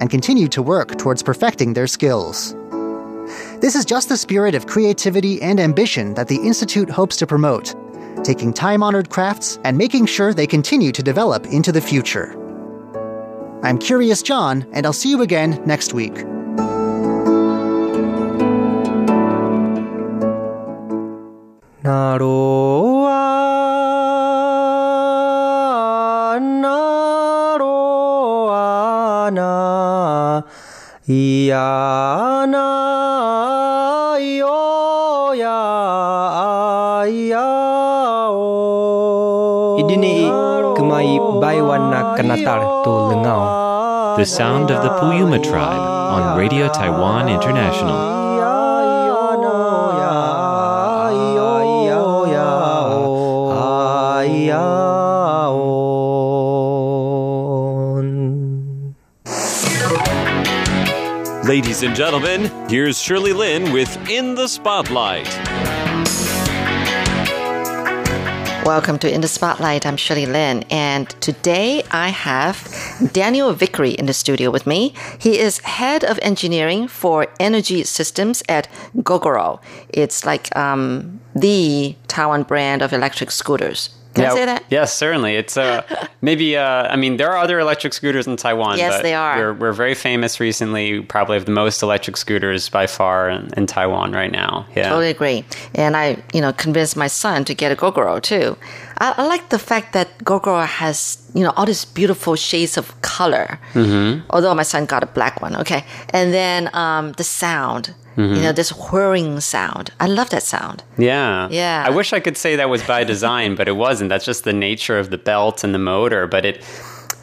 and continue to work towards perfecting their skills. This is just the spirit of creativity and ambition that the Institute hopes to promote, taking time honored crafts and making sure they continue to develop into the future. I'm Curious John, and I'll see you again next week. Idini oh, kemai baiwana kanatar tu lengau. The sound of the Puyuma tribe on Radio Taiwan International. Ladies and gentlemen, here's Shirley Lin with In the Spotlight. Welcome to In the Spotlight. I'm Shirley Lin, and today I have Daniel Vickery in the studio with me. He is head of engineering for energy systems at Gogoro. It's like um, the Taiwan brand of electric scooters. Can I say that? Yes, certainly. It's uh, maybe. Uh, I mean, there are other electric scooters in Taiwan. Yes, but they are. We're, we're very famous recently. Probably have the most electric scooters by far in, in Taiwan right now. Yeah. Totally agree. And I, you know, convinced my son to get a Gogoro too. I, I like the fact that Gogoro has, you know, all these beautiful shades of color. Mm-hmm. Although my son got a black one, okay. And then um, the sound, you know, mm-hmm. this whirring sound. I love that sound. Yeah. Yeah. I wish I could say that was by design, but it wasn't. That's just the nature of the belt and the motor. But it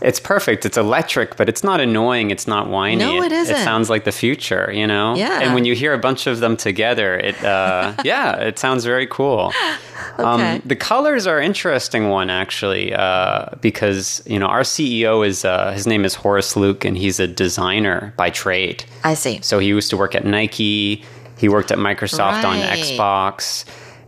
it's perfect. It's electric, but it's not annoying. It's not whiny. No, it isn't. It sounds like the future, you know? Yeah. And when you hear a bunch of them together, it uh, yeah, it sounds very cool. Okay. Um, the colors are interesting one actually, uh, because you know our CEO is uh, his name is Horace Luke, and he's a designer by trade. I see. So he used to work at Nike. He worked at Microsoft on Xbox.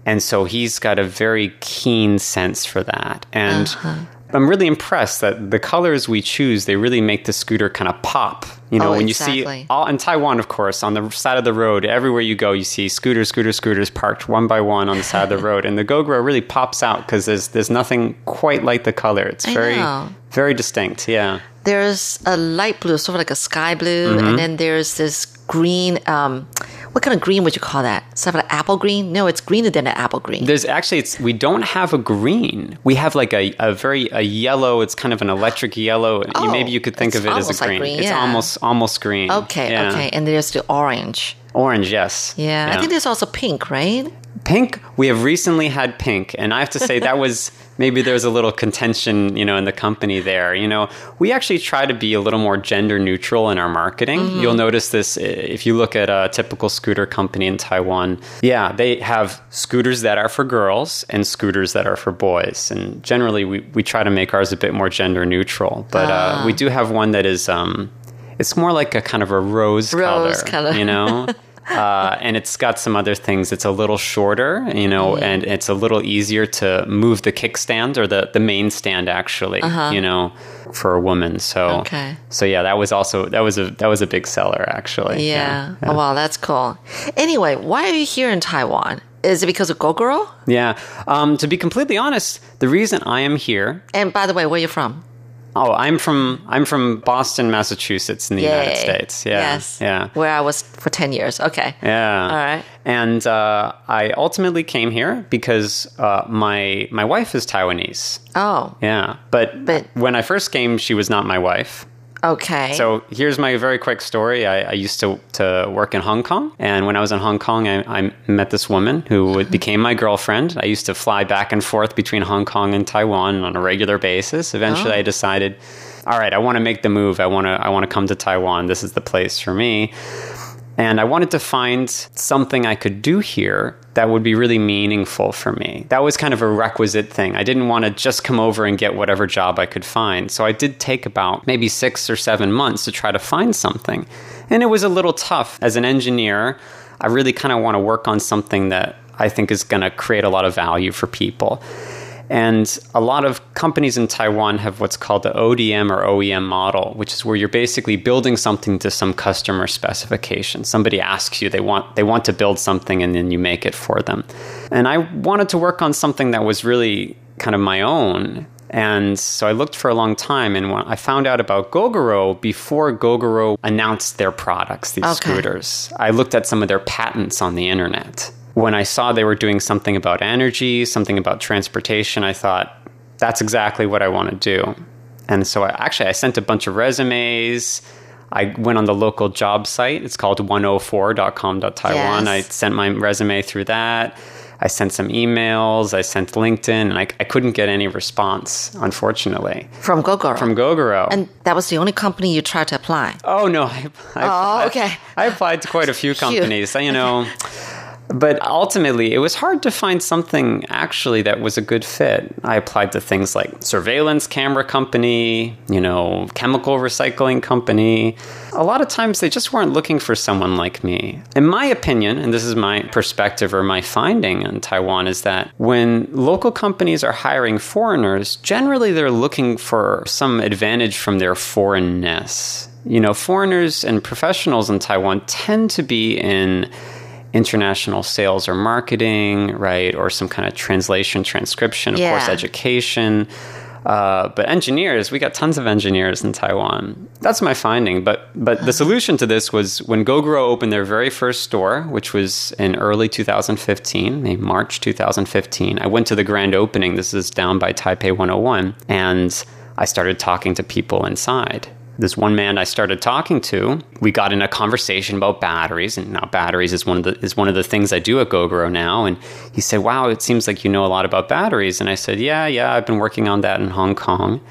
And so he's got a very keen sense for that. And Uh-huh. I'm really impressed that the colors we choose, they really make the scooter kind of pop. You know, Oh, when exactly. you see all in Taiwan, of course, on the side of the road, everywhere you go, you see scooters, scooters, scooters parked one by one on the side of the road. And the Gogoro really pops out because there's there's nothing quite like the color. It's I very know. very distinct. Yeah. There's a light blue, sort of like a sky blue, Mm-hmm. and then there's this green. Um, what kind of green would you call that? Sort of like apple green? No, it's greener than an apple green. There's actually it's we don't have a green. We have like a, a very a yellow. It's kind of an electric yellow. Oh, Maybe you could think of it as a like green. green, It's yeah. almost almost green. okay, Yeah. okay. And there's the orange. Orange, yes. Yeah, I think there's also pink, right? Pink. We have recently had pink, and I have to say that was maybe there's a little contention, you know, in the company there. You know, we actually try to be a little more gender neutral in our marketing. Mm-hmm. You'll notice this uh, if you look at a typical scooter company in Taiwan. Yeah, they have scooters that are for girls and scooters that are for boys, and generally we we try to make ours a bit more gender neutral. But uh, we do have one that is. Um, it's more like a kind of a rose, Rose color. you know. uh, and it's got some other things. It's a little shorter, you know, Mm-hmm. and it's a little easier to move the kickstand or the, the main stand actually, you know, for a woman. So, Uh-huh. Okay. so yeah, that was also that was a that was a big seller actually. Yeah. Oh, wow, that's cool. Anyway, why are you here in Taiwan? Is it because of Gogoro? yeah. Um, to be completely honest, the reason I am here. And by the way, where are you from? Oh, I'm from I'm from Boston, Massachusetts, in the United States. Yeah, Yes. yeah. Where I was for 10 years. Okay. Yeah. All right. And uh, I ultimately came here because uh, my my wife is Taiwanese. Oh, Yeah, but, But- when I first came, she was not my wife. Okay. So here's my very quick story. I, I used to, to work in Hong Kong, and when I was in Hong Kong, I, I met this woman who became my girlfriend. I used to fly back and forth between Hong Kong and Taiwan on a regular basis. Eventually, oh. I decided, all right, I want to make the move. I want to I want to come to Taiwan. This is the place for me. And I wanted to find something I could do here that would be really meaningful for me. That was kind of a requisite thing. I didn't want to just come over and get whatever job I could find. So I did take about maybe six or seven months to try to find something. And it was a little tough. As an engineer, I really kind of want to work on something that I think is going to create a lot of value for people. And a lot of companies in Taiwan have what's called the ODM or OEM model, which is where you're basically building something to some customer specification. Somebody asks you they want they want to build something and then you make it for them. And I wanted to work on something that was really kind of my own. And so I looked for a long time, and I found out about Gogoro before Gogoro announced their products, these Okay. scooters. I looked at some of their patents on the internet. When I saw they were doing something about energy, something about transportation, I thought, that's exactly what I want to do. And so I, actually, I sent a bunch of resumes. I went on the local job site. It's called 104.com.taiwan. Yes. I sent my resume through that. I sent some emails. I sent LinkedIn, and I, I couldn't get any response, unfortunately, From Gogoro. from Gogoro. and that was the only company you tried to apply. Oh no! I, I, Oh, okay. I, I applied to quite a few companies. You know, but ultimately, it was hard to find something actually that was a good fit. I applied to things like surveillance camera company, you know, chemical recycling company. A lot of times, they just weren't looking for someone like me. In my opinion, and this is my perspective or my finding in Taiwan, is that when local companies are hiring foreigners, generally they're looking for some advantage from their foreignness. You know, foreigners and professionals in Taiwan tend to be in international sales or marketing, right? Or some kind of translation, transcription, of course, education. Uh, but engineers, we got tons of engineers in Taiwan. That's my finding. But but the solution to this was when Gogoro opened their very first store, which was in early 2015, maybe March 2015. I went to the grand opening. This is down by Taipei 101, and I started talking to people inside this one man I started talking to, we got in a conversation about batteries, and now batteries is one of the is one of the things I do at Gogoro now. And he said, "Wow, it seems like you know a lot about batteries." And I said, "Yeah, yeah, I've been working on that in Hong Kong."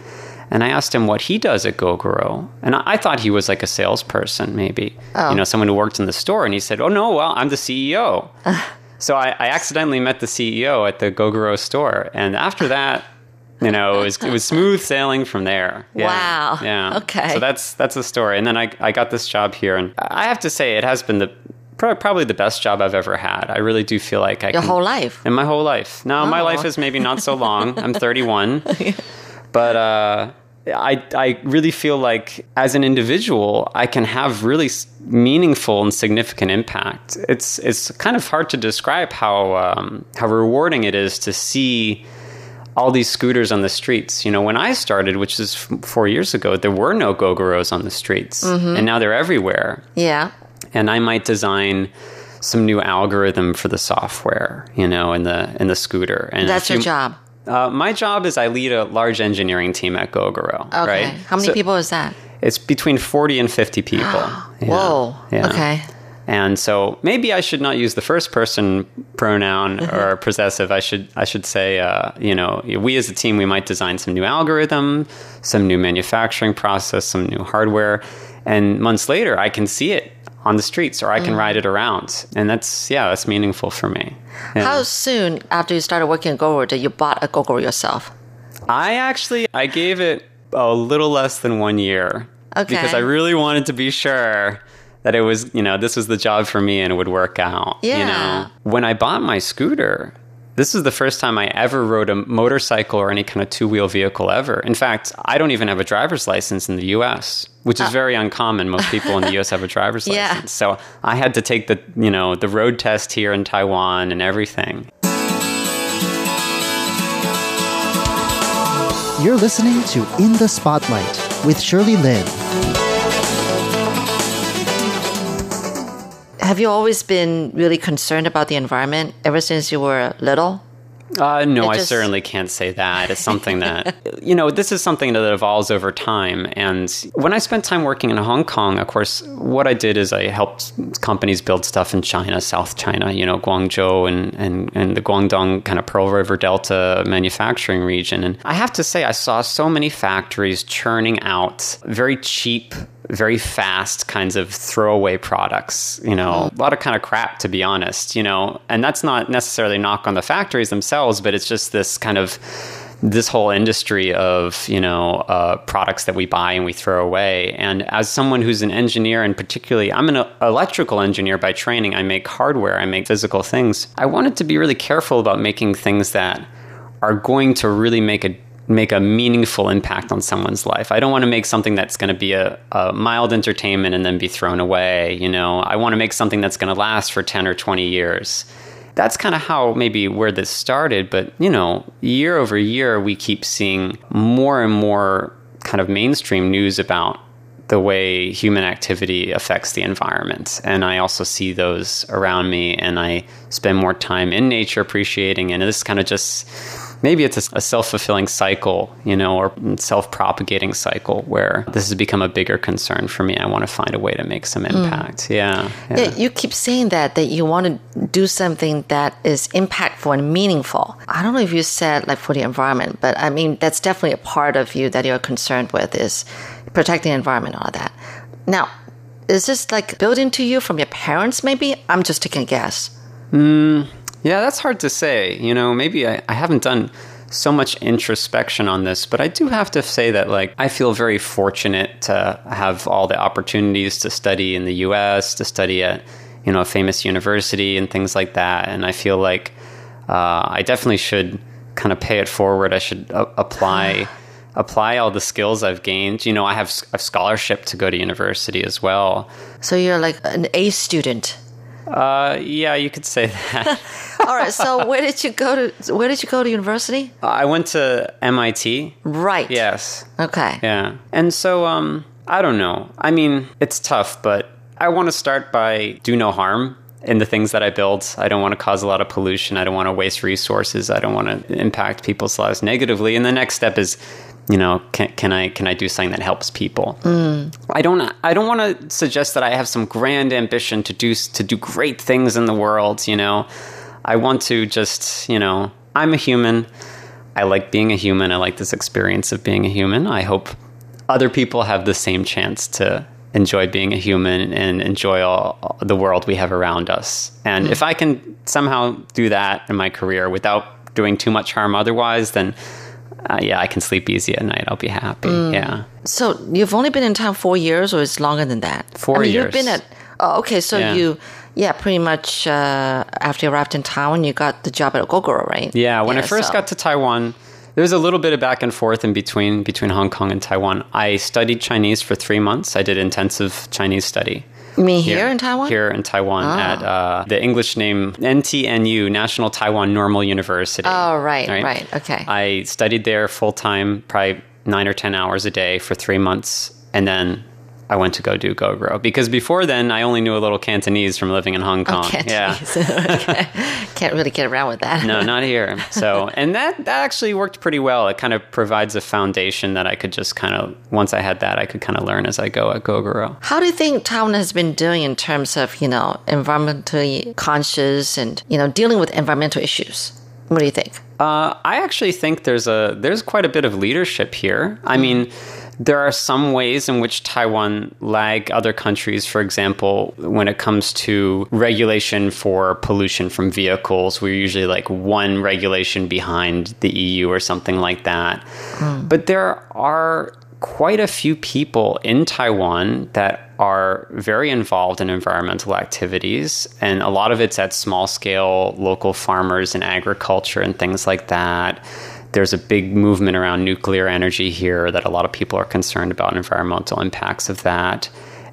And I asked him what he does at Gogoro, and I, I thought he was like a salesperson, maybe oh. you know, someone who worked in the store. And he said, "Oh no, well, I'm the CEO." so I, I accidentally met the CEO at the Gogoro store, and after that. You know, it was, it was smooth sailing from there. Yeah. Wow. Yeah. Okay. So that's that's a story. And then I I got this job here, and I have to say it has been the probably the best job I've ever had. I really do feel like I Your can, whole life? in my whole life. Now my Oh. life is maybe not so long. I'm 31, but uh, I I really feel like as an individual I can have really meaningful and significant impact. It's it's kind of hard to describe how um, how rewarding it is to see all these scooters on the streets. You know, when I started, which is f- four years ago, there were no Gogoros on the streets, and now they're everywhere. Yeah. And I might design some new algorithm for the software, you know, in the in the scooter. And That's your job. Uh, my job is I lead a large engineering team at Gogoro. Okay. Right? How many So people is that? It's between forty and fifty people. Yeah. Whoa. Yeah. Okay. And so maybe I should not use the first person pronoun Mm-hmm. or possessive. I should I should say uh, you know we as a team we might design some new algorithm, some new manufacturing process, some new hardware, and months later I can see it on the streets or I Mm. can ride it around, and that's yeah that's meaningful for me. Yeah. How soon after you started working at Gogoro did you bought a Gogoro yourself? I actually I gave it a little less than one year Okay. because I really wanted to be sure that it was you know this was the job for me and it would work out. You Yeah. know, when I bought my scooter. This is the first time I ever rode a motorcycle or any kind of two wheel vehicle ever. In fact, I don't even have a driver's license in the US, which is very uncommon. Most people in the US have a driver's Uh. Yeah. license. So I had to take the, you know, the road test here in Taiwan and everything. You're listening to In the Spotlight with Shirley Lin. Have you always been really concerned about the environment ever since you were little? Uh, no, It I certainly can't say that. It's something that, you know, this is something that evolves over time. And when I spent time working in Hong Kong, of course, what I did is I helped companies build stuff in China, South China, you know, Guangzhou and, and, and the Guangdong kind of Pearl River Delta manufacturing region. And I have to say, I saw so many factories churning out very cheap very fast kinds of throwaway products, you know, a lot of kind of crap to be honest, you know. And that's not necessarily knock on the factories themselves, but it's just this kind of this whole industry of you know uh, products that we buy and we throw away. And as someone who's an engineer, and particularly I'm an electrical engineer by training, I make hardware, I make physical things. I wanted to be really careful about making things that are going to really make a make a meaningful impact on someone's life. I don't want to make something that's going to be a, a mild entertainment and then be thrown away. You know, I want to make something that's going to last for 10 or 20 years. That's kind of how maybe where this started. But, you know, year over year, we keep seeing more and more kind of mainstream news about the way human activity affects the environment. And I also see those around me, and I spend more time in nature appreciating. And this kind of just maybe it's a, a self fulfilling cycle, you know, or self propagating cycle where this has become a bigger concern for me. I want to find a way to make some impact. Mm. Yeah, yeah. Yeah. You keep saying that, that you want to do something that is impactful and meaningful. I don't know if you said like for the environment, but I mean, that's definitely a part of you that you're concerned with is protecting the environment, all that. Now, is this like built into you from your parents, maybe? I'm just taking a guess. Mm, yeah, that's hard to say. You know, maybe I, I haven't done so much introspection on this, but I do have to say that like I feel very fortunate to have all the opportunities to study in the US, to study at, you know, a famous university and things like that. And I feel like uh, I definitely should kind of pay it forward. I should uh, apply apply all the skills I've gained. You know, I have a scholarship to go to university as well. So you're like an A student. Uh, yeah, you could say that. All right. So where did you go to? Where did you go to university? I went to MIT. Right. Yes. Okay. Yeah. And so, um, I don't know. I mean, it's tough, but I want to start by do no harm in the things that I build. I don't want to cause a lot of pollution. I don't want to waste resources. I don't want to impact people's lives negatively. And the next step is you know can, can i can i do something that helps people? Mm. i don't i don't want to suggest that i have some grand ambition to do to do great things in the world you know? I want to just you know i'm a human. I like being a human. I like this experience of being a human. I hope other people have the same chance to enjoy being a human and enjoy all, all the world we have around us. And mm. if i can somehow do that in my career without doing too much harm otherwise then uh, yeah, I can sleep easy at night. I'll be happy. Mm. Yeah. So you've only been in town four years, or it's longer than that? Four I mean, years. You've been at. Oh, okay. So yeah. you, yeah, pretty much uh, after you arrived in Taiwan, you got the job at Gogoro, right? Yeah. When yeah, I first so. got to Taiwan, there was a little bit of back and forth in between between Hong Kong and Taiwan. I studied Chinese for three months. I did intensive Chinese study. Mean here, here in Taiwan? Here in Taiwan oh. at uh, the English name NTNU, National Taiwan Normal University. Oh, right, right. right. Okay. I studied there full time, probably nine or 10 hours a day for three months. And then I went to go do Gogoro because before then I only knew a little Cantonese from living in Hong oh, Kong. Oh, yeah, can't really get around with that. no, not here. So, and that that actually worked pretty well. It kind of provides a foundation that I could just kind of once I had that, I could kind of learn as I go at Gogoro. How do you think Taiwan has been doing in terms of you know environmentally conscious and you know dealing with environmental issues? What do you think? Uh, I actually think there's a there's quite a bit of leadership here. I mean there are some ways in which Taiwan lag other countries. For example, when it comes to regulation for pollution from vehicles, we're usually like one regulation behind the EU or something like that. Mm. But there are quite a few people in Taiwan that are very involved in environmental activities, and a lot of it's at small scale, local farmers and agriculture and things like that there's a big movement around nuclear energy here that a lot of people are concerned about environmental impacts of that.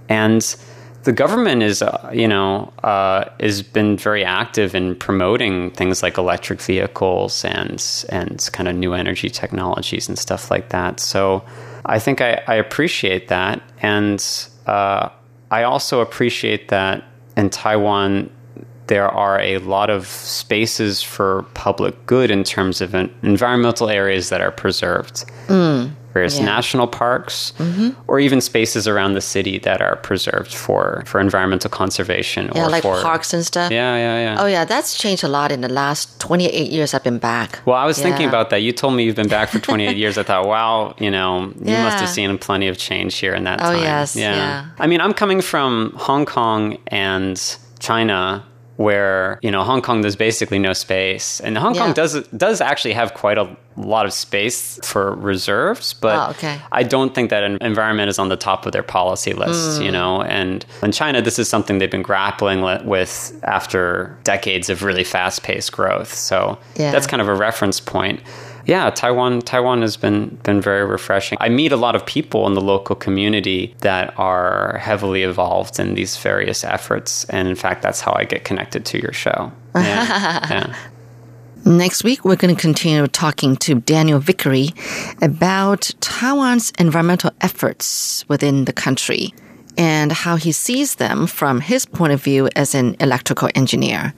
And the government is, uh, you know, uh, has been very active in promoting things like electric vehicles and and kind of new energy technologies and stuff like that. So I think I, I appreciate that, and uh, I also appreciate that in Taiwan there are a lot of spaces for public good in terms of environmental areas that are preserved. Mm, various yeah. national parks, mm-hmm. or even spaces around the city that are preserved for, for environmental conservation. Yeah, or like for, parks and stuff. Yeah, yeah, yeah. Oh, yeah, that's changed a lot in the last 28 years I've been back. Well, I was yeah. thinking about that. You told me you've been back for 28 years. I thought, wow, you know, you must have seen plenty of change here in that oh, time. yes, yeah. I mean, I'm coming from Hong Kong and China where you know Hong Kong there's basically no space, and Hong Kong does does actually have quite a lot of space for reserves, but Oh, okay. I don't think that en- environment is on the top of their policy list, Hmm. You know, and in China, this is something they've been grappling with after decades of really fast paced growth. So Yeah. that's kind of a reference point. Yeah, Taiwan Taiwan has been been very refreshing. I meet a lot of people in the local community that are heavily involved in these various efforts, and in fact, that's how I get connected to your show. Yeah, yeah. Next week, we're going to continue talking to Daniel Vickery about Taiwan's environmental efforts within the country and how he sees them from his point of view as an electrical engineer.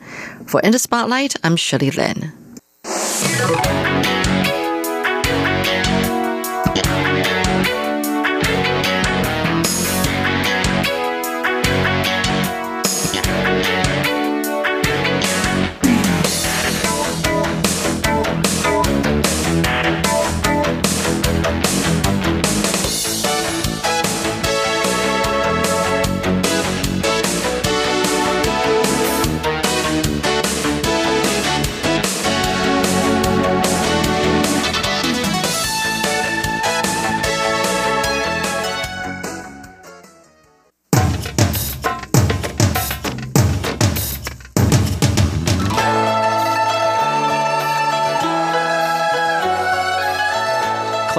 For In the Spotlight, I'm Shirley Lin.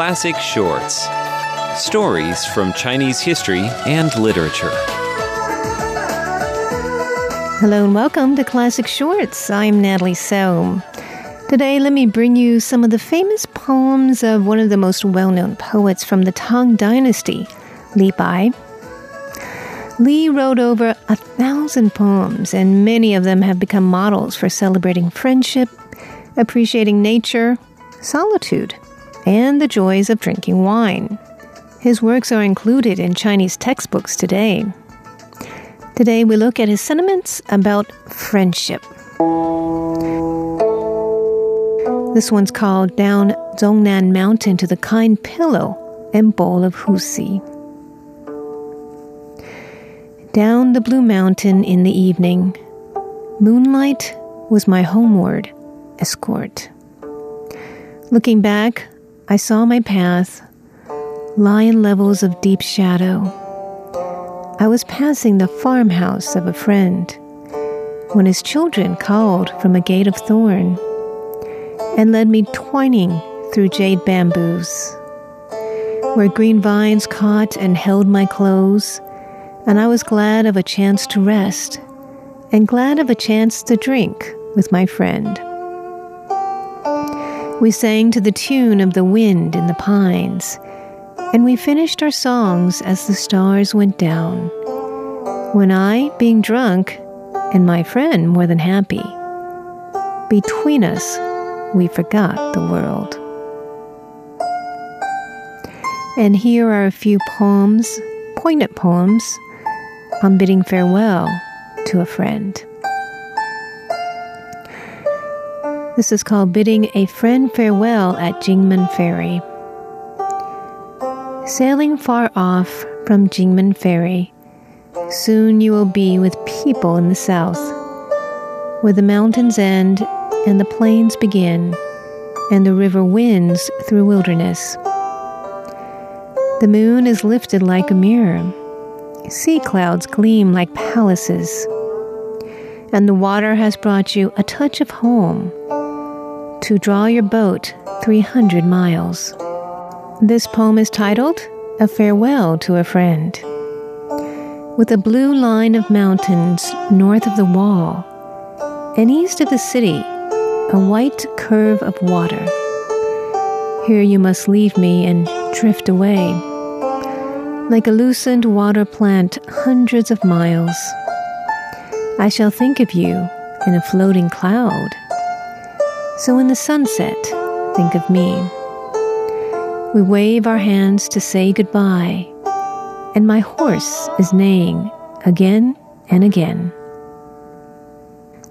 Classic Shorts Stories from Chinese history and literature. Hello and welcome to Classic Shorts. I'm Natalie So. Today, let me bring you some of the famous poems of one of the most well known poets from the Tang Dynasty, Li Bai. Li wrote over a thousand poems, and many of them have become models for celebrating friendship, appreciating nature, solitude, and the joys of drinking wine. His works are included in Chinese textbooks today. Today we look at his sentiments about friendship. This one's called Down Zhongnan Mountain to the Kind Pillow and Bowl of Husi. Down the blue mountain in the evening, moonlight was my homeward escort. Looking back, I saw my path lie in levels of deep shadow. I was passing the farmhouse of a friend when his children called from a gate of thorn and led me twining through jade bamboos, where green vines caught and held my clothes, and I was glad of a chance to rest and glad of a chance to drink with my friend. We sang to the tune of the wind in the pines, and we finished our songs as the stars went down. When I, being drunk, and my friend more than happy, between us we forgot the world. And here are a few poems, poignant poems, on bidding farewell to a friend. This is called Bidding a Friend Farewell at Jingmen Ferry. Sailing far off from Jingmen Ferry, soon you will be with people in the south, where the mountains end and the plains begin, and the river winds through wilderness. The moon is lifted like a mirror, sea clouds gleam like palaces, and the water has brought you a touch of home to draw your boat 300 miles. This poem is titled A Farewell to a Friend. With a blue line of mountains north of the wall, and east of the city, a white curve of water. Here you must leave me and drift away. Like a loosened water plant hundreds of miles, I shall think of you in a floating cloud. So in the sunset, think of me. We wave our hands to say goodbye, and my horse is neighing again and again.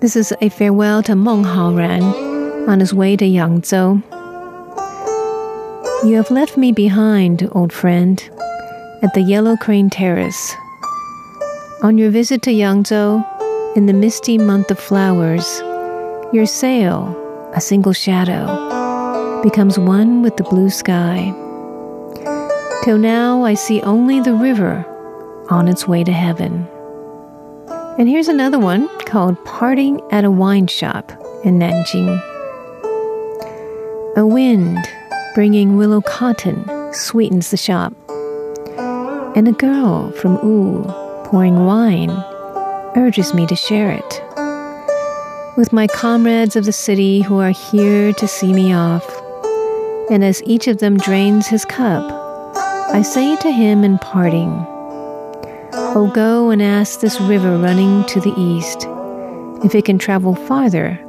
This is a farewell to Meng Haoran on his way to Yangzhou. You have left me behind, old friend, at the Yellow Crane Terrace. On your visit to Yangzhou, in the misty month of flowers, your sail, a single shadow, becomes one with the blue sky. Till now, I see only the river on its way to heaven. And here's another one called Parting at a Wine Shop in Nanjing. A wind bringing willow cotton sweetens the shop, and a girl from Wu pouring wine urges me to share it. With my comrades of the city who are here to see me off, and as each of them drains his cup, I say to him in parting, Oh, go and ask this river running to the east if it can travel farther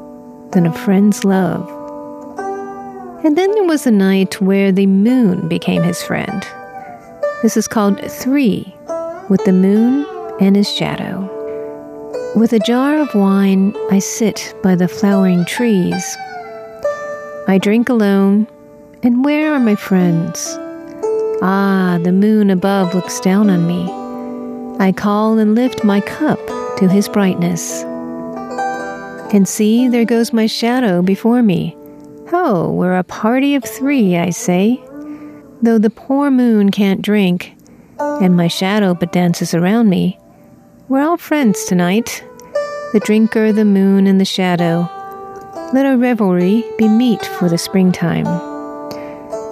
than a friend's love. And then there was a night where the moon became his friend. This is called Three, with the moon and his shadow. With a jar of wine, I sit by the flowering trees. I drink alone, and where are my friends? Ah, the moon above looks down on me. I call and lift my cup to his brightness. And see, there goes my shadow before me. Oh, we're a party of three, I say. Though the poor moon can't drink, and my shadow but dances around me, we're all friends tonight. The drinker, the moon, and the shadow. Let our revelry be meet for the springtime.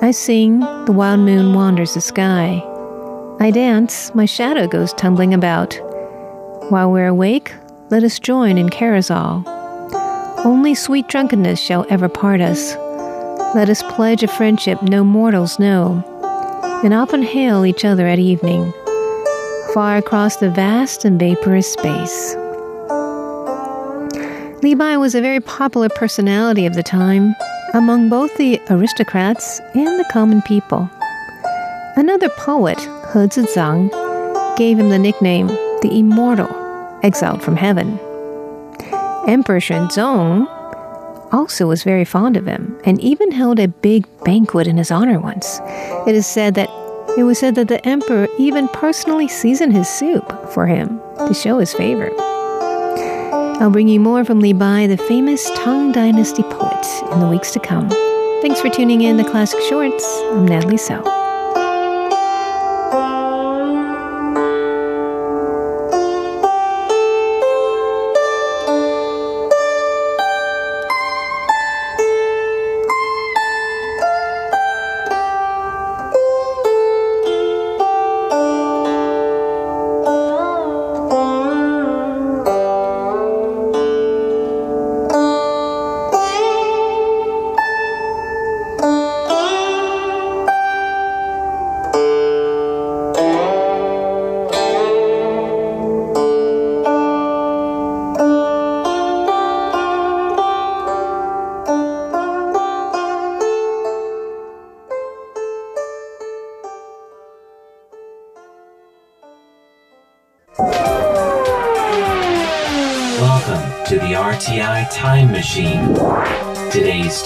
I sing, the wild moon wanders the sky. I dance, my shadow goes tumbling about. While we're awake, let us join in carousal. Only sweet drunkenness shall ever part us. Let us pledge a friendship no mortals know, and often hail each other at evening, far across the vast and vaporous space. Li Bai was a very popular personality of the time among both the aristocrats and the common people. Another poet, He Zhizhang, gave him the nickname the Immortal, exiled from heaven. Emperor Xuanzong also was very fond of him and even held a big banquet in his honor once. It is said that it was said that the emperor even personally seasoned his soup for him to show his favor. I'll bring you more from Li Bai, the famous Tang Dynasty poet, in the weeks to come. Thanks for tuning in to Classic Shorts. I'm Natalie So.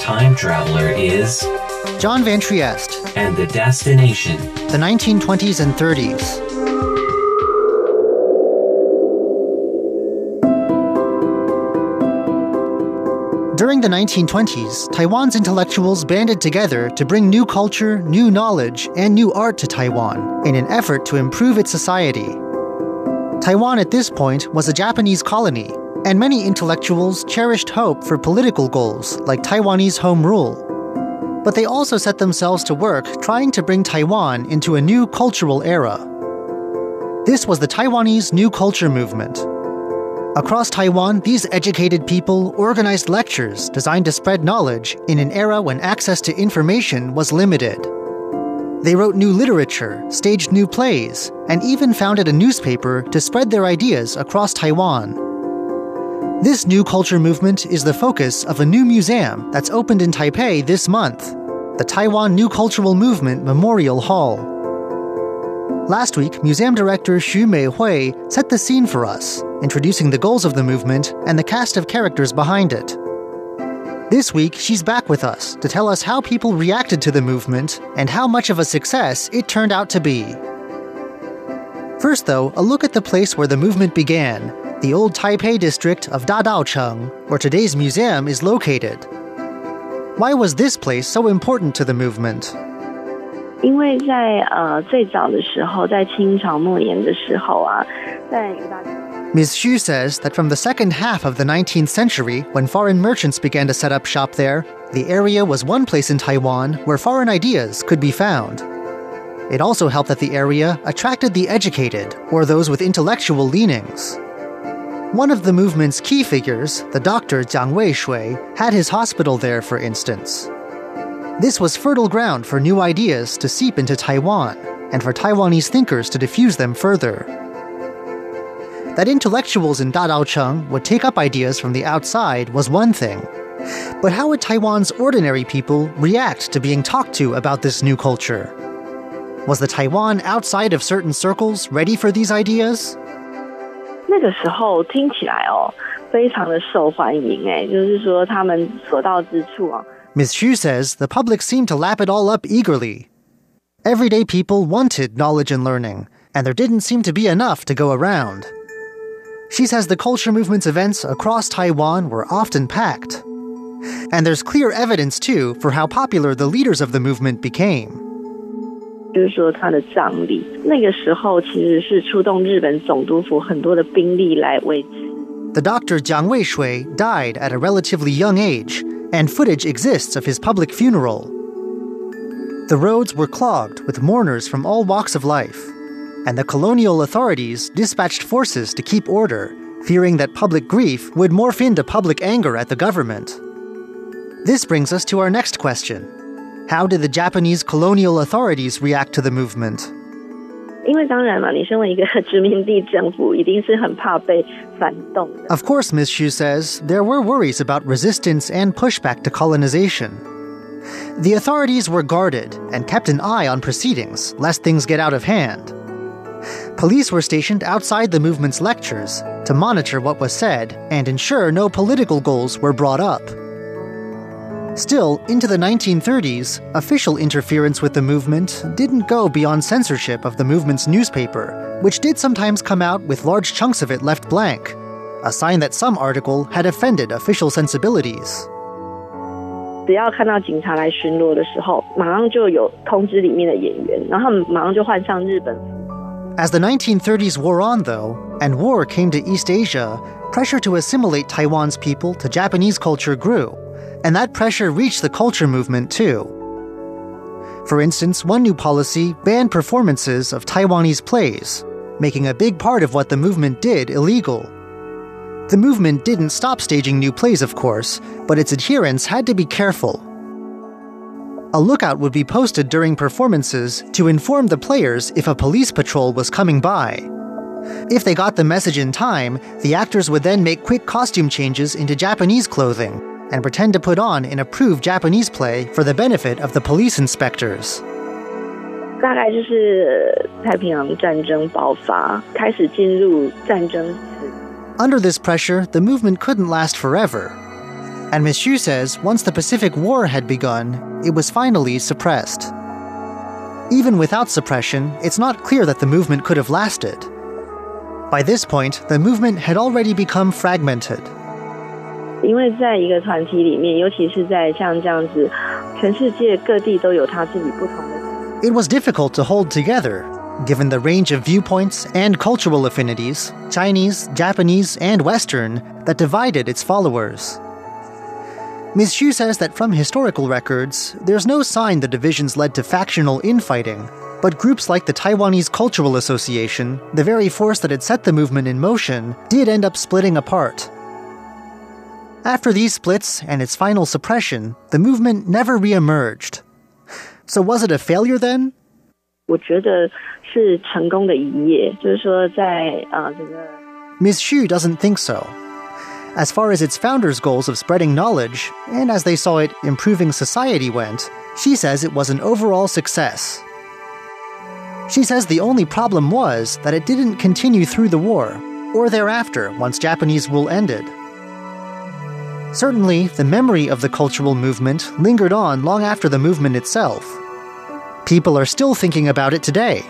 Time traveler is John Van Trieste. And the destination the 1920s and 30s. During the 1920s, Taiwan's intellectuals banded together to bring new culture, new knowledge, and new art to Taiwan in an effort to improve its society. Taiwan at this point was a Japanese colony and many intellectuals cherished hope for political goals like Taiwanese home rule. But they also set themselves to work trying to bring Taiwan into a new cultural era. This was the Taiwanese New Culture Movement. Across Taiwan, these educated people organized lectures designed to spread knowledge in an era when access to information was limited. They wrote new literature, staged new plays, and even founded a newspaper to spread their ideas across Taiwan. This new culture movement is the focus of a new museum that's opened in Taipei this month, the Taiwan New Cultural Movement Memorial Hall. Last week, museum director Xu Meihui set the scene for us, introducing the goals of the movement and the cast of characters behind it. This week, she's back with us to tell us how people reacted to the movement and how much of a success it turned out to be. First, though, a look at the place where the movement began the old Taipei district of Dadaocheng, where today's museum is located. Why was this place so important to the movement? 因为在呃最早的时候，在清朝末年的时候啊，在 Ms. Xu says that from the second half of the 19th century, when foreign merchants began to set up shop there, the area was one place in Taiwan where foreign ideas could be found. It also helped that the area attracted the educated, or those with intellectual leanings. One of the movement's key figures, the doctor Jiang Weishui, had his hospital there, for instance. This was fertile ground for new ideas to seep into Taiwan, and for Taiwanese thinkers to diffuse them further. That intellectuals in Dadaocheng would take up ideas from the outside was one thing. But how would Taiwan's ordinary people react to being talked to about this new culture? Was the Taiwan outside of certain circles ready for these ideas? 那个时候听起来哦，非常的受欢迎哎，就是说他们所到之处啊。Ms. Xu says the public seemed to lap it all up eagerly. Everyday people wanted knowledge and learning, and there didn't seem to be enough to go around. She says the culture movement's events across Taiwan were often packed. And there's clear evidence, too, for how popular the leaders of the movement became. 就是说他的葬礼，那个时候其实是出动日本总督府很多的兵力来维持。The doctor Jiang Weishui died at a relatively young age, and footage exists of his public funeral. The roads were clogged with mourners from all walks of life and the colonial authorities dispatched forces to keep order, fearing that public grief would morph into public anger at the government. This brings us to our next question How did the Japanese colonial authorities react to the movement? 因为当然嘛，你身为一个殖民地政府，一定是很怕被反动的。 Of course, Ms. Xu says, there were worries about resistance and pushback to colonization. The authorities were guarded and kept an eye on proceedings, lest things get out of hand. Police were stationed outside the movement's lectures to monitor what was said and ensure no political goals were brought up. Still, into the 1930s, official interference with the movement didn't go beyond censorship of the movement's newspaper, which did sometimes come out with large chunks of it left blank, a sign that some article had offended official sensibilities. 只要看到警察来巡逻的时候，马上就有通知里面的演员，然后他们马上就换上日本服 As the 1930s wore on, though, and war came to East Asia, pressure to assimilate Taiwan's people to Japanese culture grew, and that pressure reached the culture movement too. For instance, one new policy banned performances of Taiwanese plays, making a big part of what the movement did illegal. The movement didn't stop staging new plays, of course, but its adherents had to be careful. A lookout would be posted during performances to inform the players if a police patrol was coming by. If they got the message in time, the actors would then make quick costume changes into Japanese clothing and pretend to put on an approved Japanese play for the benefit of the police inspectors. 大概就是太平洋战争爆发，开始进入战争时 Under this pressure, the movement couldn't last forever. And Ms. Xu says once the Pacific War had begun, it was finally suppressed. Even without suppression, it's not clear that the movement could have lasted. By this point, the movement had already become fragmented. 因为在一个团体里面，尤其是在像这样子，全世界各地都有他自己不同的。 It was difficult to hold together, given the range of viewpoints and cultural affinities Chinese, Japanese, and Western that divided its followers. Ms. Xu says that from historical records, there's no sign the divisions led to factional infighting, but groups like the Taiwanese Cultural Association, the very force that had set the movement in motion, did end up splitting apart. After these splits and its final suppression, the movement never reemerged. So was it a failure then? 我觉得是成功的一页，就是说在啊、呃、这个 Ms. Xu doesn't think so. As far as its founders' goals of spreading knowledge, and as they saw it improving society went, she says it was an overall success. She says the only problem was that it didn't continue through the war, or thereafter once Japanese rule ended. Certainly, the memory of the cultural movement lingered on long after the movement itself. People are still thinking about it today.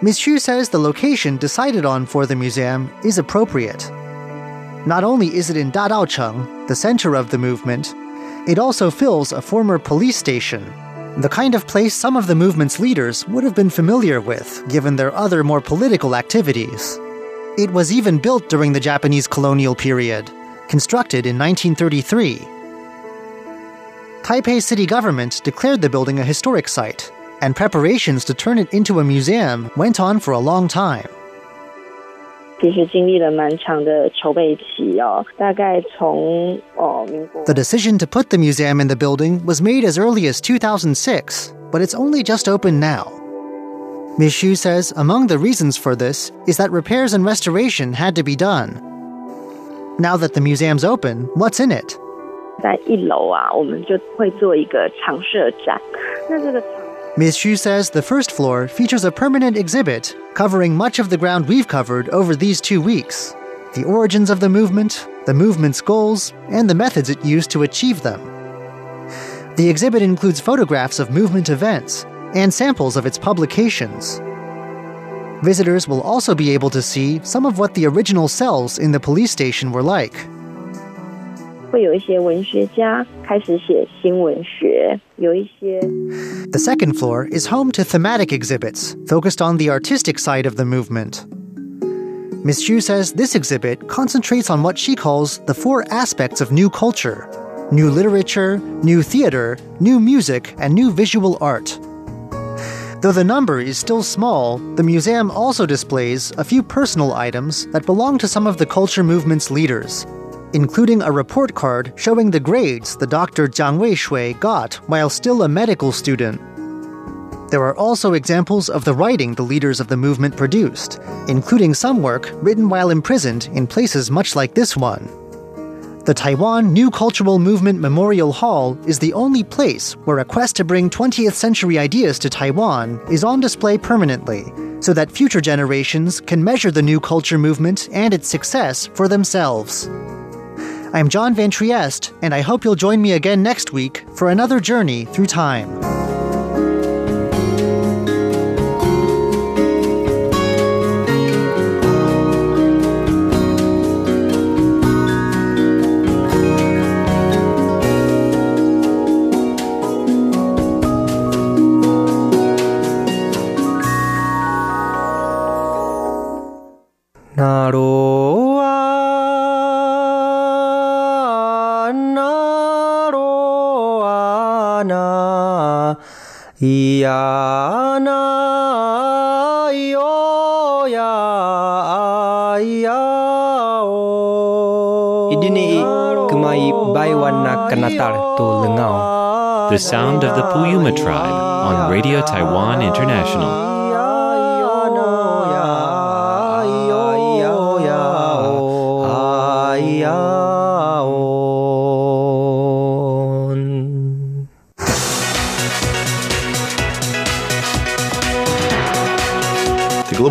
Ms. Xu says the location decided on for the museum is appropriate. Not only is it in Dadaocheng, the center of the movement, it also fills a former police station the kind of place some of the movement's leaders would have been familiar with given their other more political activities. It was even built during the Japanese colonial period, constructed in 1933. Taipei city government declared the building a historic site, and preparations to turn it into a museum went on for a long time. The decision to put the museum in the building was made as early as 2006, but it's only just open now. Ms. Xu says among the reasons for this is that repairs and restoration had to be done. Now that the museum's open, what's in it? 在一楼啊，我们就会做一个常设展。那这个常 Ms. Xu says the first floor features a permanent exhibit covering much of the ground we've covered over these two weeks the origins of the movement, the movement's goals, and the methods it used to achieve them. The exhibit includes photographs of movement events and samples of its publications. Visitors will also be able to see some of what the original cells in the police station were like. 会有一些文学家开始写新闻学，有一些 The second floor is home to thematic exhibits focused on the artistic side of the movement. Ms. Xu says this exhibit concentrates on what she calls the four aspects of new culture new literature, new theater, new music, and new visual art. Though the number is still small, the museum also displays a few personal items that belong to some of the culture movement's leaders, including a report card showing the grades the Dr. Jiang Weishui got while still a medical student. There are also examples of the writing the leaders of the movement produced, including some work written while imprisoned in places much like this one. The Taiwan New Cultural Movement Memorial Hall is the only place where a quest to bring 20th century ideas to Taiwan is on display permanently, so that future generations can measure the new culture movement and its success for themselves. I'm John Van Trieste, and I hope you'll join me again next week for another journey through time. Ia, na, oh, ya, ia, o. Idini kumai baiwan na kanatar tu lengau. The sound of the Puyuma tribe on Radio Taiwan International.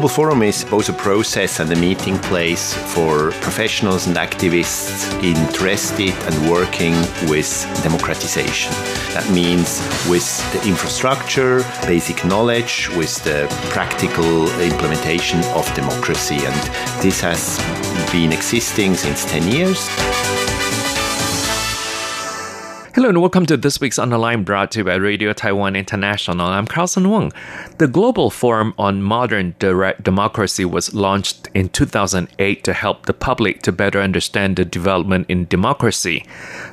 Global Forum is both a process and a meeting place for professionals and activists interested and working with democratization. That means with the infrastructure, basic knowledge, with the practical implementation of democracy. And this has been existing since 10 years. Hello and welcome to this week's Online brought to you by Radio Taiwan International. I'm Carlson Wong. The Global Forum on Modern Direct Democracy was launched in 2008 to help the public to better understand the development in democracy.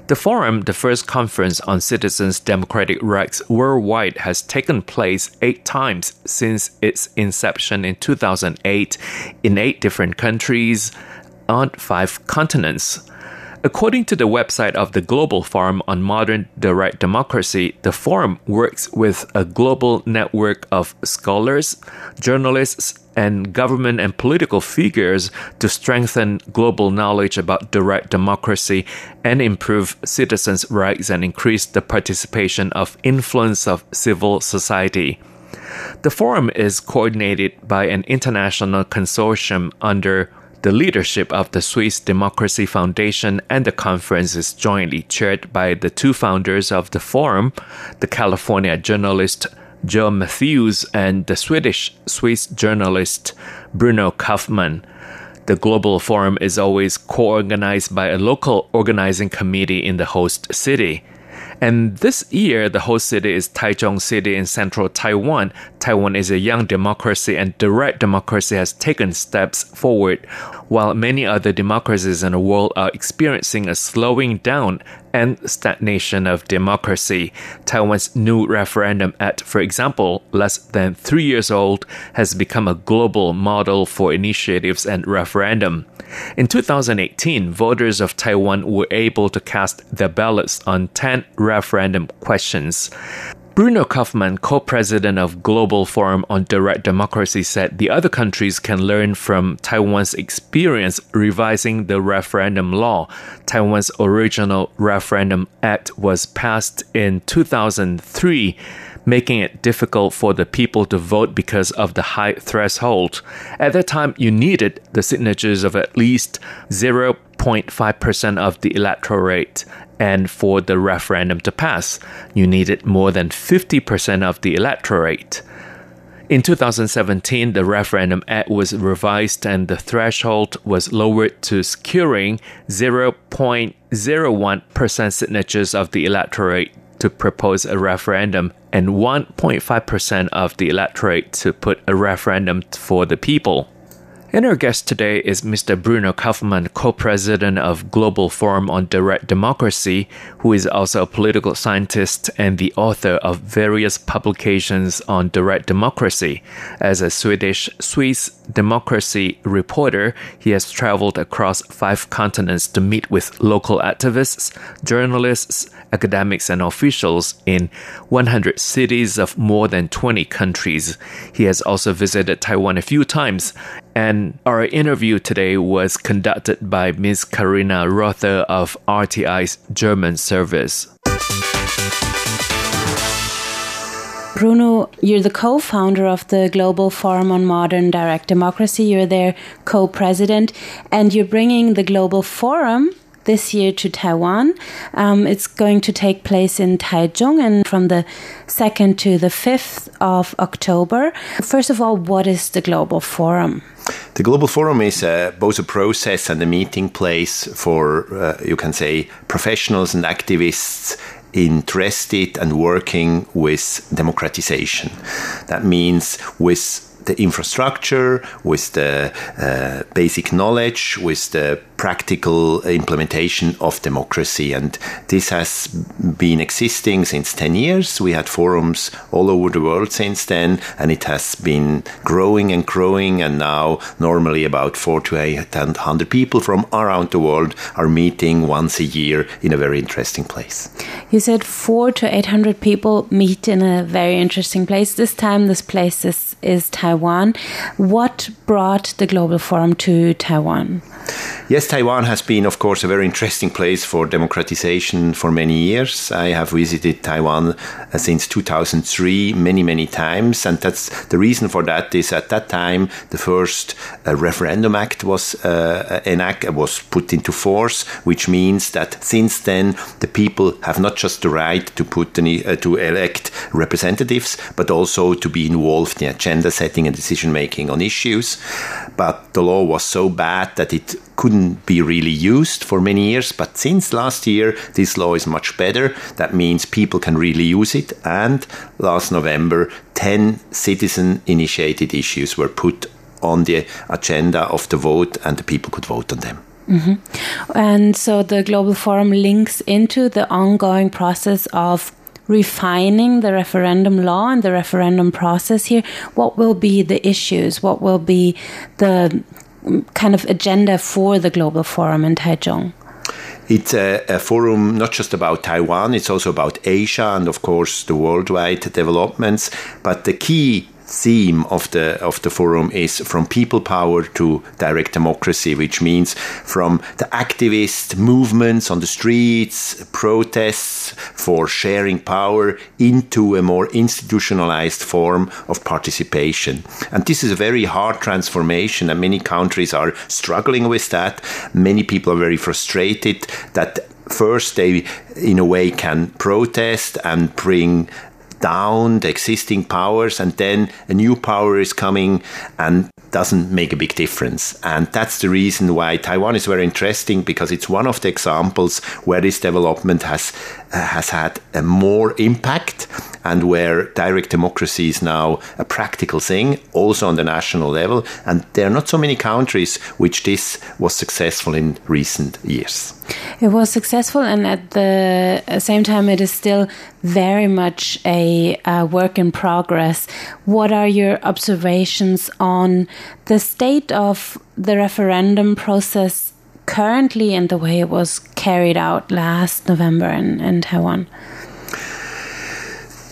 The forum, the first conference on citizens' democratic rights worldwide, has taken place eight times since its inception in 2008 in eight different countries on five continents. According to the website of the Global Forum on Modern Direct Democracy, the forum works with a global network of scholars, journalists, and government and political figures to strengthen global knowledge about direct democracy and improve citizens' rights and increase the participation of influence of civil society. The forum is coordinated by an international consortium under The leadership of the Swiss Democracy Foundation and the conference is jointly chaired by the two founders of the forum, the California journalist Joe Matthews and the Swedish Swiss journalist Bruno Kaufmann. The Global Forum is always co organized by a local organizing committee in the host city. And this year, the host city is Taichung City in central Taiwan. Taiwan is a young democracy, and direct democracy has taken steps forward, while many other democracies in the world are experiencing a slowing down and stagnation of democracy. Taiwan's new referendum at, for example, less than three years old, has become a global model for initiatives and referendum. In 2018, voters of Taiwan were able to cast their ballots on 10 referendum questions. Bruno Kaufmann, co president of Global Forum on Direct Democracy, said the other countries can learn from Taiwan's experience revising the referendum law. Taiwan's original Referendum Act was passed in 2003 making it difficult for the people to vote because of the high threshold. At that time, you needed the signatures of at least 0.5% of the electorate and for the referendum to pass, you needed more than 50% of the electorate. In 2017, the Referendum Act was revised and the threshold was lowered to securing 0.01% signatures of the electorate to propose a referendum and 1.5% of the electorate to put a referendum for the people. And our guest today is Mr. Bruno Kaufmann, co president of Global Forum on Direct Democracy, who is also a political scientist and the author of various publications on direct democracy. As a Swedish Swiss democracy reporter, he has traveled across five continents to meet with local activists, journalists, academics, and officials in 100 cities of more than 20 countries. He has also visited Taiwan a few times and our interview today was conducted by Ms. Karina Rother of RTI's German service. Bruno, you're the co founder of the Global Forum on Modern Direct Democracy. You're their co president, and you're bringing the Global Forum this year to Taiwan. Um, it's going to take place in Taichung and from the 2nd to the 5th of October. First of all, what is the Global Forum? The Global Forum is uh, both a process and a meeting place for, uh, you can say, professionals and activists interested and working with democratization. That means with the infrastructure, with the uh, basic knowledge, with the practical implementation of democracy. And this has been existing since 10 years. We had forums all over the world since then, and it has been growing and growing. And now, normally, about four to 800 people from around the world are meeting once a year in a very interesting place. You said four to 800 people meet in a very interesting place. This time, this place is, is Taiwan. What brought the Global Forum to Taiwan? Yes, Taiwan has been, of course, a very interesting place for democratization for many years. I have visited Taiwan uh, since 2003 many, many times. And that's the reason for that is at that time, the first uh, referendum act was uh, enacted, was put into force, which means that since then, the people have not just the right to put any, uh, to elect representatives, but also to be involved in agenda setting and decision making on issues. But the law was so bad that it couldn't be really used for many years. But since last year, this law is much better. That means people can really use it. And last November, 10 citizen initiated issues were put on the agenda of the vote, and the people could vote on them. Mm-hmm. And so the Global Forum links into the ongoing process of refining the referendum law and the referendum process here. What will be the issues? What will be the kind of agenda for the Global Forum in Taichung? It's a, a, forum not just about Taiwan, it's also about Asia and, of course, the worldwide developments. But the key theme of the of the forum is from people power to direct democracy, which means from the activist movements on the streets, protests for sharing power into a more institutionalized form of participation. And this is a very hard transformation, and many countries are struggling with that. Many people are very frustrated that first they in a way can protest and bring down the existing powers and then a new power is coming and doesn't make a big difference. And that's the reason why Taiwan is very interesting because it's one of the examples where this development has has had a more impact and where direct democracy is now a practical thing, also on the national level. And there are not so many countries which this was successful in recent years. It was successful, and at the same time, it is still very much a, a work in progress. What are your observations on the state of the referendum process currently and the way it was carried out last November in, in Taiwan?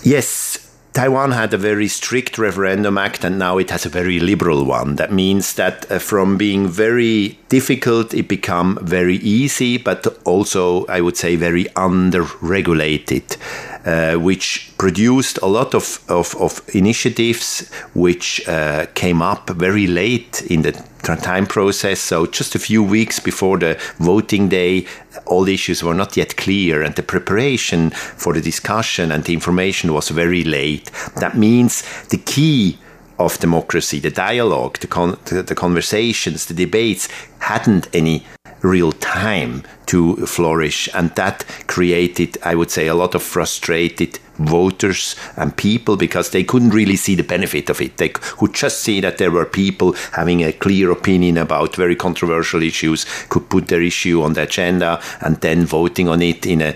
Yes, Taiwan had a very strict referendum act and now it has a very liberal one. That means that uh, from being very difficult, it become very easy, but also, I would say, very under-regulated. Uh, which produced a lot of, of, of initiatives which uh, came up very late in the time process. So, just a few weeks before the voting day, all issues were not yet clear, and the preparation for the discussion and the information was very late. That means the key of democracy, the dialogue, the, con- the conversations, the debates hadn't any real time to flourish. And that created, I would say, a lot of frustrated voters and people because they couldn't really see the benefit of it. They could just see that there were people having a clear opinion about very controversial issues, could put their issue on the agenda and then voting on it in a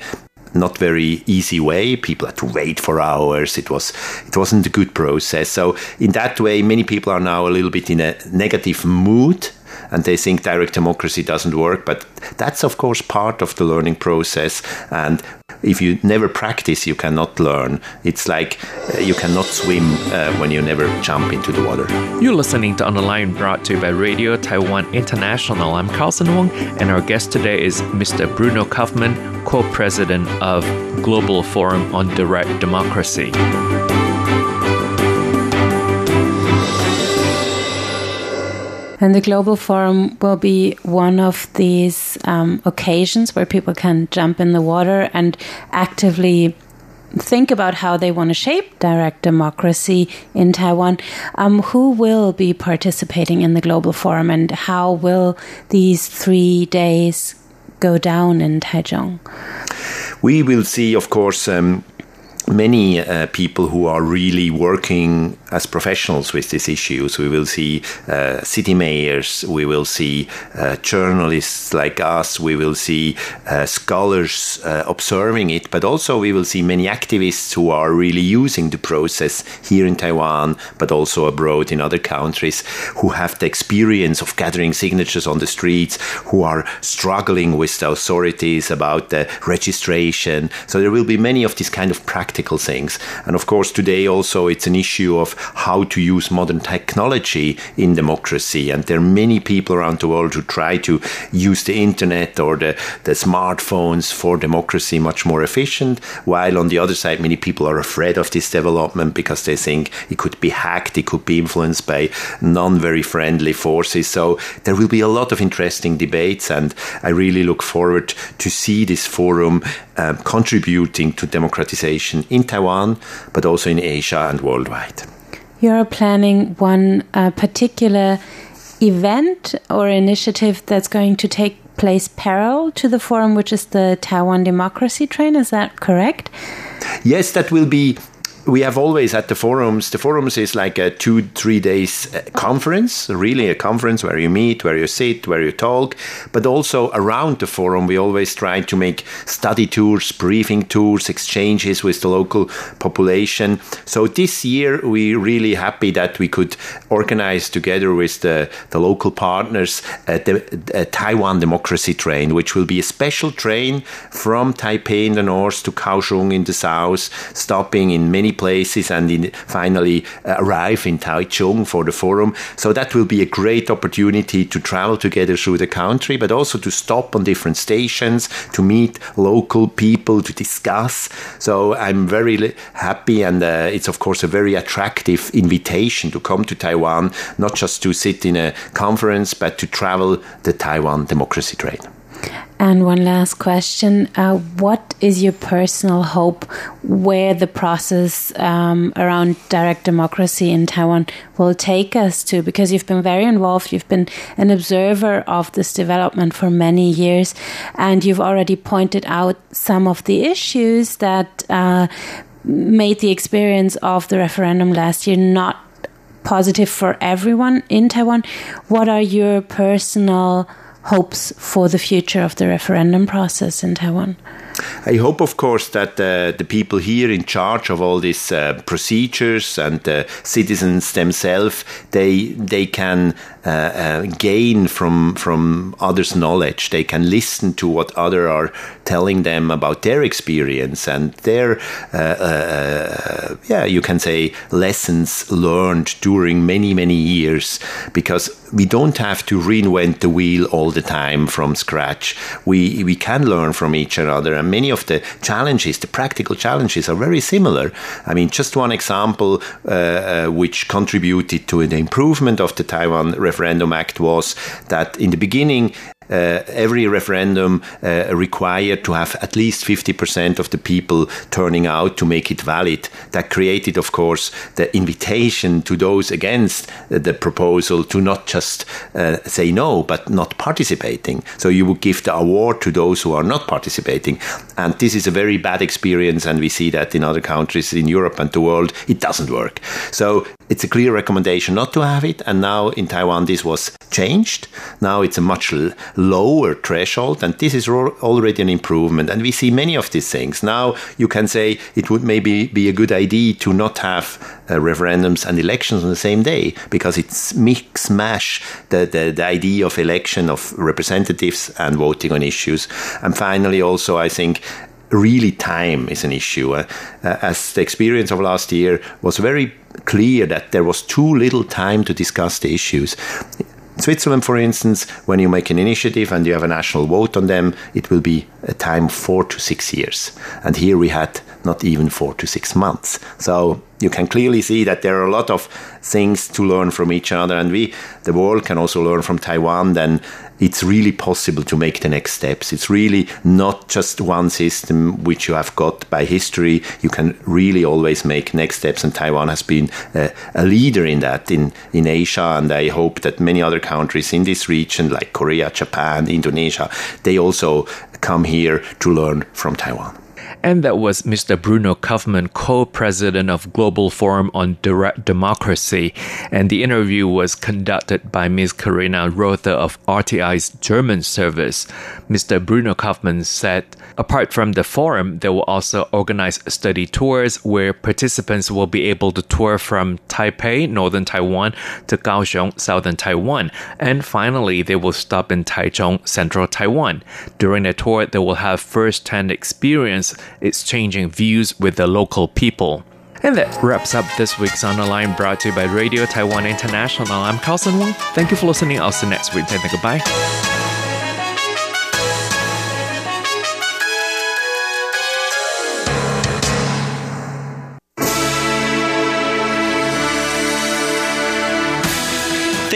not very easy way. People had to wait for hours. It was it wasn't a good process. So in that way, many people are now a little bit in a negative mood and they think direct democracy doesn't work. But that's, of course, part of the learning process. And if you never practice, you cannot learn. It's like uh, you cannot swim uh, when you never jump into the water. You're listening to On the Line brought to you by Radio Taiwan International. I'm Carlson Wong, and our guest today is Mr. Bruno Kaufmann, co president of Global Forum on Direct Democracy. And the Global Forum will be one of these um, occasions where people can jump in the water and actively think about how they want to shape direct democracy in Taiwan. Um, who will be participating in the Global Forum and how will these three days go down in Taichung? We will see, of course, um, many uh, people who are really working as professionals with these issues. We will see uh, city mayors, we will see uh, journalists like us, we will see uh, scholars uh, observing it, but also we will see many activists who are really using the process here in Taiwan, but also abroad in other countries, who have the experience of gathering signatures on the streets, who are struggling with the authorities about the registration. So there will be many of these kind of practical things. And of course, today also it's an issue of how to use modern technology in democracy. And there are many people around the world who try to use the internet or the, the smartphones for democracy much more efficient, while on the other side, many people are afraid of this development because they think it could be hacked, it could be influenced by non very friendly forces. So there will be a lot of interesting debates, and I really look forward to see this forum um, contributing to democratization in Taiwan, but also in Asia and worldwide you're planning one uh, particular event or initiative that's going to take place parallel to the forum, which is the Taiwan Democracy Train. Is that correct? Yes, that will be we have always at the forums the forums is like a two three days uh, conference really a conference where you meet where you sit where you talk. But also around the forum we always try to make study tours briefing tours exchanges with the local population. So this year we're really happy that we could organize together with the, the local partners uh, the taiwan democracy train which will be a special train from taipei in the north to kaohsiung in the south stopping in many places and in, finally uh, arrive in Taichung for the forum. So that will be a great opportunity to travel together through the country, but also to stop on different stations, to meet local people, to discuss. So I'm very happy, and uh, it's of course a very attractive invitation to come to Taiwan, not just to sit in a conference, but to travel the Taiwan democracy train. And one last question. Uh, what is your personal hope where the process um, around direct democracy in Taiwan will take us to? Because you've been very involved, you've been an observer of this development for many years, and you've already pointed out some of the issues that uh, made the experience of the referendum last year not positive for everyone in Taiwan. What are your personal hopes for the future of the referendum process in Taiwan? I hope, of course, that uh, the people here in charge of all these uh, procedures and the uh, citizens themselves, they they can uh, uh, gain from from others' knowledge. They can listen to what others are telling them about their experience and their, uh, yeah, you can say lessons learned during many many years. Because we don't have to reinvent the wheel all the time from scratch. We we can learn from each other and many of the challenges, the practical challenges, are very similar. I mean, just one example uh, uh, which contributed to the improvement of the Taiwan Referendum Act was that in the beginning, uh, every referendum uh, required to have at least 50% of the people turning out to make it valid. That created, of course, the invitation to those against the proposal to not just uh, say no, but not participating. So you would give the award to those who are not participating. And this is a very bad experience, and we see that in other countries in Europe and the world, it doesn't work. So it's a clear recommendation not to have it. And now in Taiwan, this was changed. Now it's a much lower threshold, and this is already an improvement. And we see many of these things. Now you can say it would maybe be a good idea to not have uh, referendums and elections on the same day because it's mix mash the, the, the idea of election of representatives and voting on issues. And finally, also, I think really time is an issue. Uh, uh, as the experience of last year was very clear that there was too little time to discuss the issues. Switzerland, for instance, when you make an initiative and you have a national vote on them, it will be a time four to six years. And here we had not even four to six months. So you can clearly see that there are a lot of things to learn from each other, and we, the world, can also learn from Taiwan. Then it's really possible to make the next steps. It's really not just one system which you have got by history. You can really always make next steps, and Taiwan has been a, a leader in that in, in Asia. And I hope that many other countries in this region, like Korea, Japan, Indonesia, they also come here to learn from Taiwan. And that was Mr. Bruno Kaufmann, co president of Global Forum on Direct Democracy. And the interview was conducted by Ms. Karina Rother of RTI's German service. Mr. Bruno Kaufmann said, apart from the forum, they will also organize study tours where participants will be able to tour from Taipei, northern Taiwan, to Kaohsiung, southern Taiwan. And finally, they will stop in Taichung, central Taiwan. During the tour, they will have first hand experience exchanging views with the local people. And that wraps up this week's On the Line brought to you by Radio Taiwan International. I'm Carlson Wong. Thank you for listening. I'll see you next week. And goodbye.